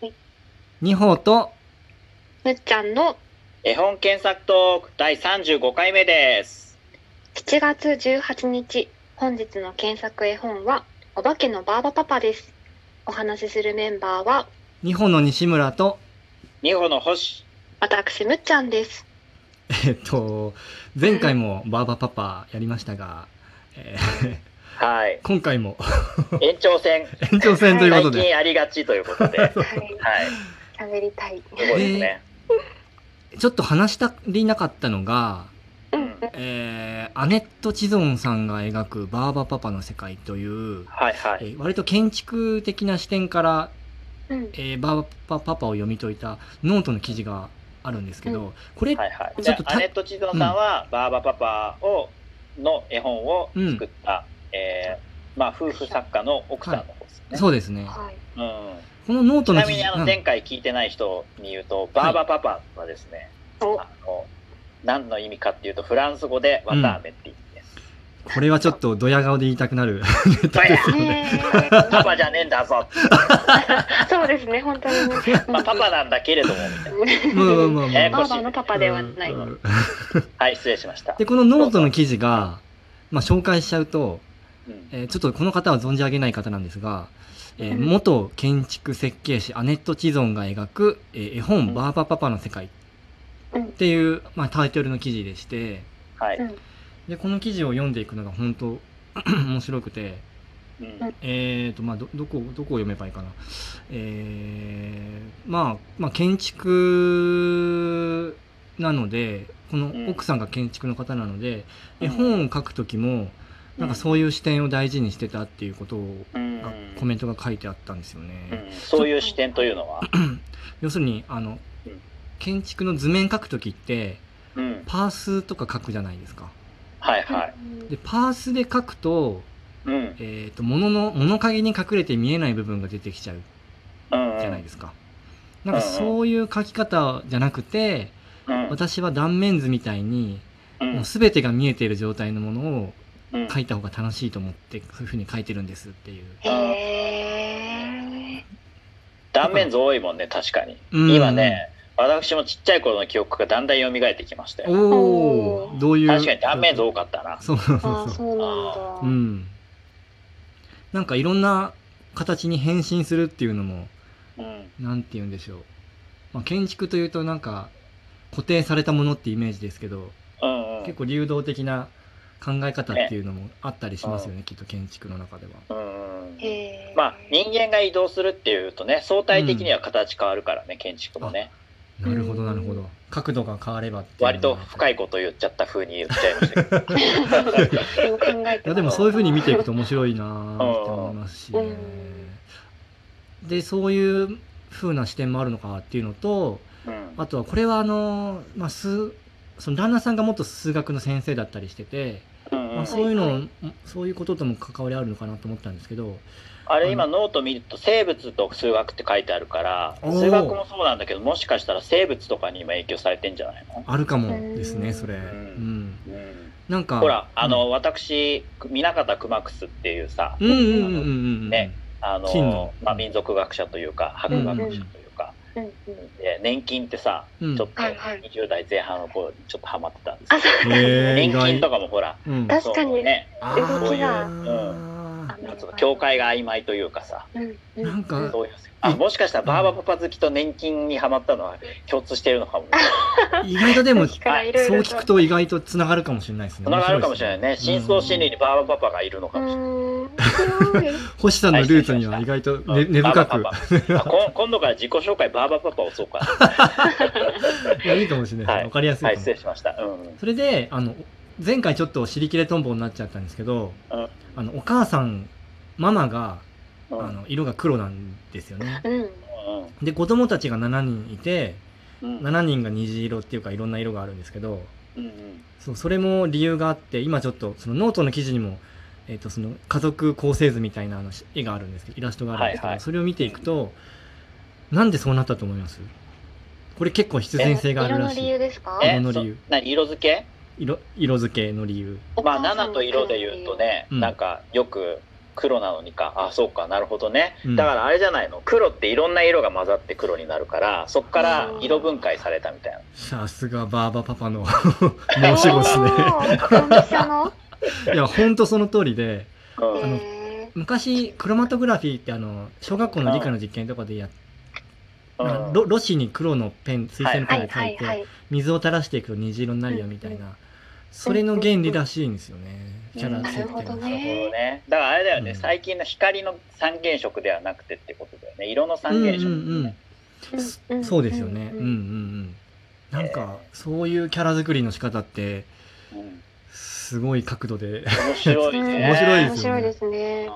はい二歩とむっちゃんの絵本検索トーク第35回目です。7月18日本日の検索絵本はお化けのバーバパパですお話しするメンバーは二歩の西村と、二歩の星。私むっちゃんですえっと、前回もバーバパパやりましたが、えーはい。今回も延長戦。延長戦ということで、最近ありがちということで。はい。はい喋りたいすごいですね。ちょっと話したりなかったのが、うんうんえーアネット・チゾンさんが描くバーバパパの世界という、はいはい。えー割と建築的な視点から、うんえーバーバパパを読み解いたノートの記事があるんですけど、うこれ、はいはい。ちょっとアネット・チゾンさんは、バーバパパを、の絵本を作った、えー、まあ、夫婦作家の奥さんの方ですね。そうですね。はいうん。このノートの記事ちなみに、あの、前回聞いてない人に言うと、バーバパパはですね、おあの、何の意味かっていうと、フランス語で綿あめって意味です。これはちょっとドヤ顔で言いたくなるネタですよね。ねえパパじゃねえんだぞ。そうですね本当にねまあ、パパなんだけれども、みたいな。まあまあまあまあややこしいバーバのパパではないうんうんはい、失礼しました。で、このノートの記事が、まあ、紹介しちゃうと、うんえーちょっとこの方は存じ上げない方なんですが、えーうん元建築設計士アネット・チゾンが描く、えー絵本うん。バーバパパの世界。っうん。ていう、まあ、タイトルの記事でして、はい。うん。で、この記事を読んでいくのが本当 面白くて、うん。えーと、まあ、ど、どこ、どこを読めばいいかな。えー、まあ、まあ、建築なので、このうん。奥さんが建築の方なので、うん。絵本を書くときも、なんかそういう視点を大事にしてたっていうことを、コメントが書いてあったんですようね。ん。そういう視点というのは、要するに、あのうん、建築の図面書くときって、うん、パースとか書くじゃないですか。はいはい。で、パースで書くと、うん、えっ、と、物の、物陰に隠れて見えない部分が出てきちゃううん、じゃないですか。なんかそういう書き方じゃなくて、うん、私は断面図みたいに、うん。もう全てが見えている状態のものをうん書いた方が楽しいと思って、そういう風に書いてるんですっていう。へえ断面図多いもんね、確かに。うん今ね、私もちっちゃい頃の記憶がだんだん蘇ってきましたよ。おおどういう？確かに断面図多かったな。そうそうそう。そうなんだうん。なんかいろんな形に変身するっていうのも、うん、なんて言うんでしょう。まあ、建築というとなんか固定されたものってイメージですけど、うん、うん結構流動的な考え方っていうのもあったりしますよね、きっと建築の中では。うん、まあ、人間が移動するっていうとね、相対的には形変わるからね、建築もね。なるほど、なるほど。角度が変わればっていうのは割と深いこと言っちゃった風に言っちゃいましたけど。いやでもそういう風に見ていくと面白いなーって思いますしねうん。で、そういう風な視点もあるのかっていうのと、うんあとはこれはあの、まあ、数、その旦那さんが元数学の先生だったりしてて、うんうん。まあ、そういうの、はいそういうこととも関わりあるのかなと思ったんですけど、あれ今ノート見ると生物と数学って書いてあるから数学もそうなんだけどもしかしたら生物とかに今影響されてんじゃないの、あるかもですね、うん。それ。うん。うん、なんか、ほらあの、私南方熊楠っていうさうん、うんうんうんうんうん。ねあの、まあ、民族学者というか博学者というか、うんうんで年金ってさ、うん。ちょっとはいはい。20代前半の頃にちょっとハマってたんですあよ。そうへー、意外年金とかもほらうん。確かに。そうね。あ動きがーなんつうの境界が曖昧というかさなんかそういうあもしかしたらバーバパパ好きと年金にハマったのは共通しているのかもね 意外とでも、そう聞くと意外と繋がるかもしれないですね。つながるかもしれないね。深層心理に。にバーバパパがいるのかうもしれない。星さんのルーツには意外と根根深く。今度から自己紹介バーバパパをそうか。いや、いいかもしれない。はいわかりやすいはい、失。礼しました。うん。それで、あの、前回ちょっと尻切れトンボになっちゃったんですけど、うんあの、お母さん、ママが、うん。あの、色が黒なんですよね。うん。で、子供たちが7人いて、うん。7人が虹色っていうかいろんな色があるんですけど、うんうん。そう、それも理由があって、今ちょっと、そのノートの記事にも、えっ、と、その家族構成図みたいなあの絵があるんですけど、イラストがあるんですけど、はいはい。それを見ていくと、なんでそうなったと思います？これ結構必然性がある色の理らしい。由ですか？え色の理由。そ何色付け？色、色付けの理由。まあ7と色で言うとね、うんなんかよく黒なのにか。あそうか。なるほどね、だからあれじゃないの？黒っていろんな色が混ざって黒になるからそっから色分解されたみたいな。さすがバーバパパの 申し子ですね。いやほんとその通りで、うん、あの昔クロマトグラフィーってあの小学校の理科の実験とかでやっロロシに黒のペン水性のペンで書いて、水を垂らしていくと虹色になるよみたいな、それの原理らしいんですよね、キャラ設定なるほどね。だからあれだよね、最近の光の三原色ではなくてってことだよね。色の三原色、うんうん、そうですよね。うんうん。うんなんか、そういうキャラ作りの仕方って、すごい角度で。面白いね。面白いですよね。面白いですね。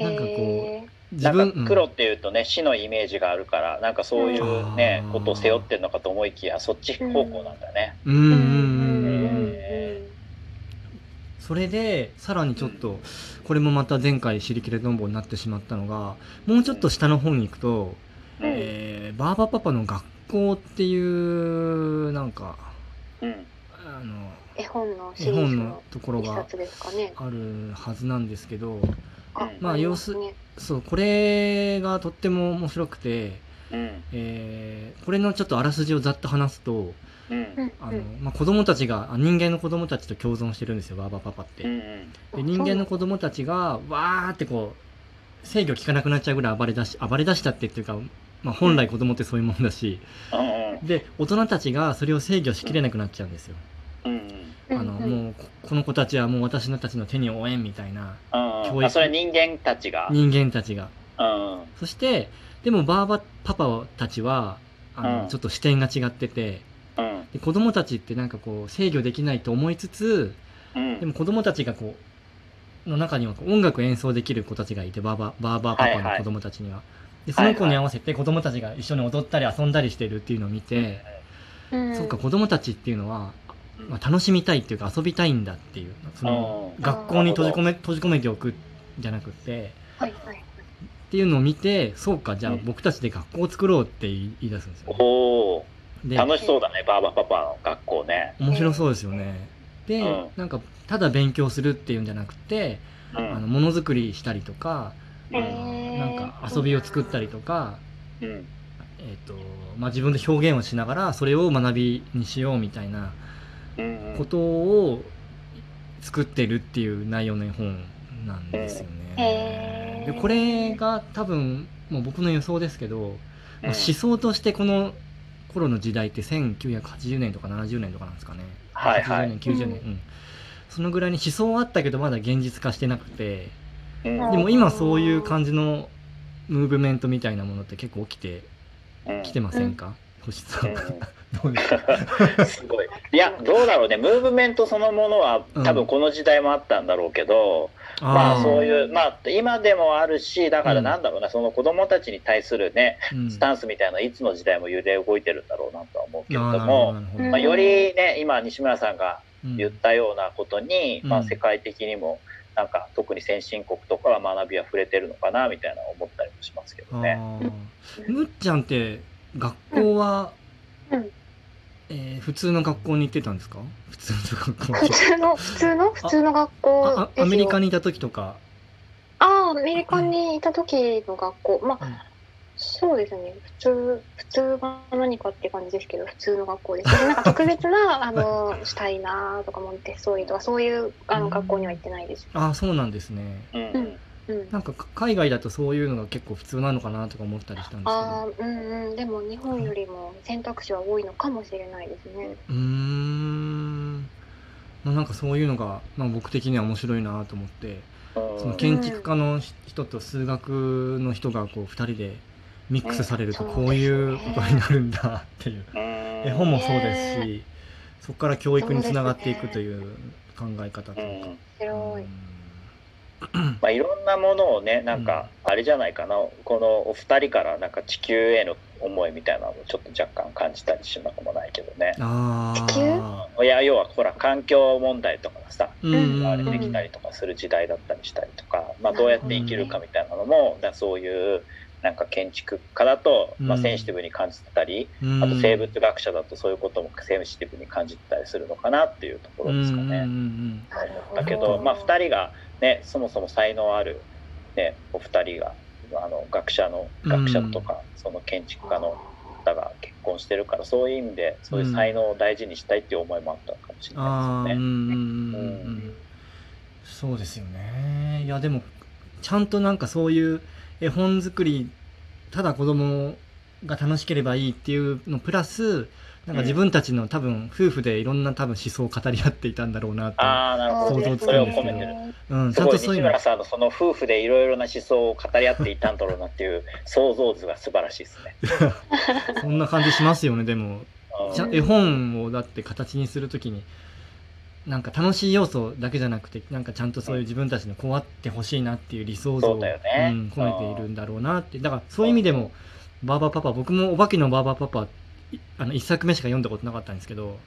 なんかこう自分黒っていうとね、死のイメージがあるからなんかそういうねことを背負ってるのかと思いきやそっち方向なんだね。うんうんうんそれでさらにちょっとこれもまた前回尻切れどんぼになってしまったのがもうちょっと下の方に行くと、うん、えー、バーバパパの学校っていうなんか、うん、あの絵本の絵本のところがあるはずなんですけど、まあ様子、そうこれがとっても面白くて、うん、えー、これのちょっとあらすじをざっと話すと、うん、あのまあ、子供たちが人間の子供たちと共存してるんですよ。バーバパパって。うんうん、で人間の子供たちがわーってこう制御効かなくなっちゃうぐらい暴れ出し暴れ出したってっていうか、まあ、本来子供ってそういうもんだし、うん、で大人たちがそれを制御しきれなくなっちゃうんですよ。あの、もうこの子たちはもう私のたちの手に負えんみたいな教育。それ人間たちが。人間たちが、そしてでもバーバパパたちはあの、ちょっと視点が違ってて、で子供たちってなんかこう制御できないと思いつつ、でも子供たちがこうの中には音楽演奏できる子たちがいてバーババーバーパパの子供たちには、はいはい、でその子に合わせて子供たちが一緒に踊ったり遊んだりしてるっていうのを見て、うん、そっか子供たちっていうのはまあ、楽しみたいっていうか遊びたいんだっていうその学校に閉じ込め閉じ込めておくんじゃなくて、はいはい、っていうのを見てそうかじゃあ僕たちで学校を作ろうって言い出すんですよ、ね、お楽しそうだねバーバパパの学校ね。面白そうですよね。で、うん、なんかただ勉強するっていうんじゃなくて、うん、あのものづくりしたりとか、あのなんか遊びを作ったりとか、うん、えっ、ー、とまあ、自分で表現をしながらそれを学びにしようみたいなことを作ってるっていう内容の絵本なんですよね。でこれが多分もう僕の予想ですけど、思想としてこの頃の時代って1980年とか70年とかなんですかね。はいはい、80年90年、うん、そのぐらいに思想はあったけどまだ現実化してなくて、でも今そういう感じのムーブメントみたいなものって結構起きてきてませんか、星さん。どうですか？すごい。いや、どうだろうね。ムーブメントそのものは多分この時代もあったんだろうけど、うん、まあそういう、まあ今でもあるし、だからなんだろうな、うん、その子供たちに対するね、スタンスみたいないつの時代も揺れ動いてるんだろうなとは思うけれども、まあ、よりね、今西村さんが言ったようなことに、まあ世界的にも、なんか特に先進国とかは学びは触れてるのかなみたいな思ったりもしますけどね。むっちゃんって学校は、うんえー、普通の学校に行ってたんですか？普通の学校普通の普通の？普通の学校アメリカにいた時とか？ああアメリカにいた時の学校、まあ、うん、そうですね。普通普通が何かって感じですけど普通の学校です。なんか特別な あのしたいなとかモンテッソーリとかそういうあの学校には行ってないです、うん、ああそうなんですね。うんなんか海外だとそういうのが結構普通なのかなとか思ったりしたんですけど。あうんうん。でも日本よりも選択肢は多いのかもしれないですね。うん。なんかそういうのが、まあ、僕的には面白いなと思って。その建築家の人と数学の人がこう2人でミックスされるとこういうことになるんだっていう。絵本もそうですしそこから教育につながっていくという考え方とか。面白いまあ、いろんなものをねなんかあれじゃないかな、うん、このお二人からなんか地球への思いみたいなのをちょっと若干感じたりしなくもないけどね。地球？いや要はほら環境問題とかがさ言われてきたりとかする時代だったりしたりとか、まあ、どうやって生きるかみたいなのもだそういうなんか建築家だと、まあ、センシティブに感じてたり、うん、あと生物学者だとそういうこともセンシティブに感じてたりするのかなっていうところですかね。だけど、まあ、2人が、ね、そもそも才能ある、ね、お二人があの学者の学者とか、その建築家の方が結婚してるからそういう意味でそういう才能を大事にしたいっていう思いもあったかもしれないですよね。うん。そうですよね。いやでもちゃんとなんかそういう絵本作りただ子供が楽しければいいっていうのプラスなんか自分たちの多分夫婦でいろんな多分思想を語り合っていたんだろうなって想像つくんですけど、うん、ちゃんとそういう西村さんのその夫婦でいろいろな思想を語り合っていたんだろうなっていう想像図が素晴らしいですね。そんな感じしますよねでも、絵本をだって形にするときになんか楽しい要素だけじゃなくてなんかちゃんとそういう自分たちのこうあってほしいなっていう理想像を、ね。うん、込めているんだろうなって。だからそういう意味でもバーバーパパ僕もお化けのバーバーパパあの1作目しか読んだことなかったんですけど、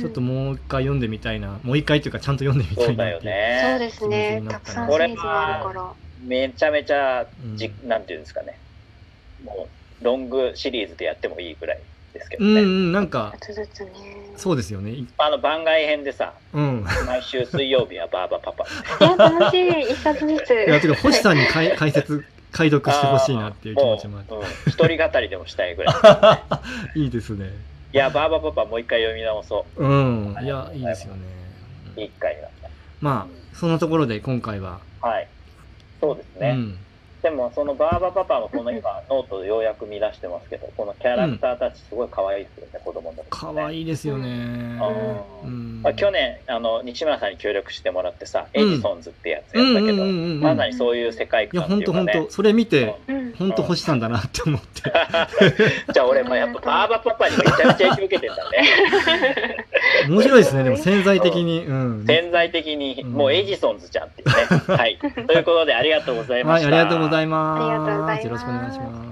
ちょっともう一回読んでみたいなもう一回というかちゃんと読んでみたいなっていうそうですね。たくさんシリーズがあるからめちゃめちゃじ、うん、なんていうんですかね。もうロングシリーズでやってもいいぐらいですけどね。うん、うん、なんか、そうですよね。あの番外編でさ、うん、毎週水曜日はバーバパパ。い や、楽しい、一冊ずつ。いや、てか、星さんに解解説、解読してほしいなっていう気持ちもあって。うん、一人語りでもしたいぐらい、ね。いいですね。いや、バーバパパもう一回読み直そう。うん、いや、いいですよね。いい回になった。まあ、そのところで今回は。はい。そうですね。うんでもそのバーバパパのこの今ノートでようやく見出してますけどこのキャラクターたちすごい可愛いですよね、うん、子供の、ね、可愛いですよね、うん、まあ、去年あの西村さんに協力してもらってさ、エジソンズってやつやったけど、まさにそういう世界観っていうか、ね、いや本当本当それ見て、本当欲しさんだなって思って。じゃあ俺もやっぱバーバパパにめちゃめちゃ影響受けてんだね。面白いですねでも潜在的に、うん、潜在的にもうエジソンズじゃんっていうね、はい。ということでありがとうございました、はい、ございます。ありがとうございます。よろしくお願いします。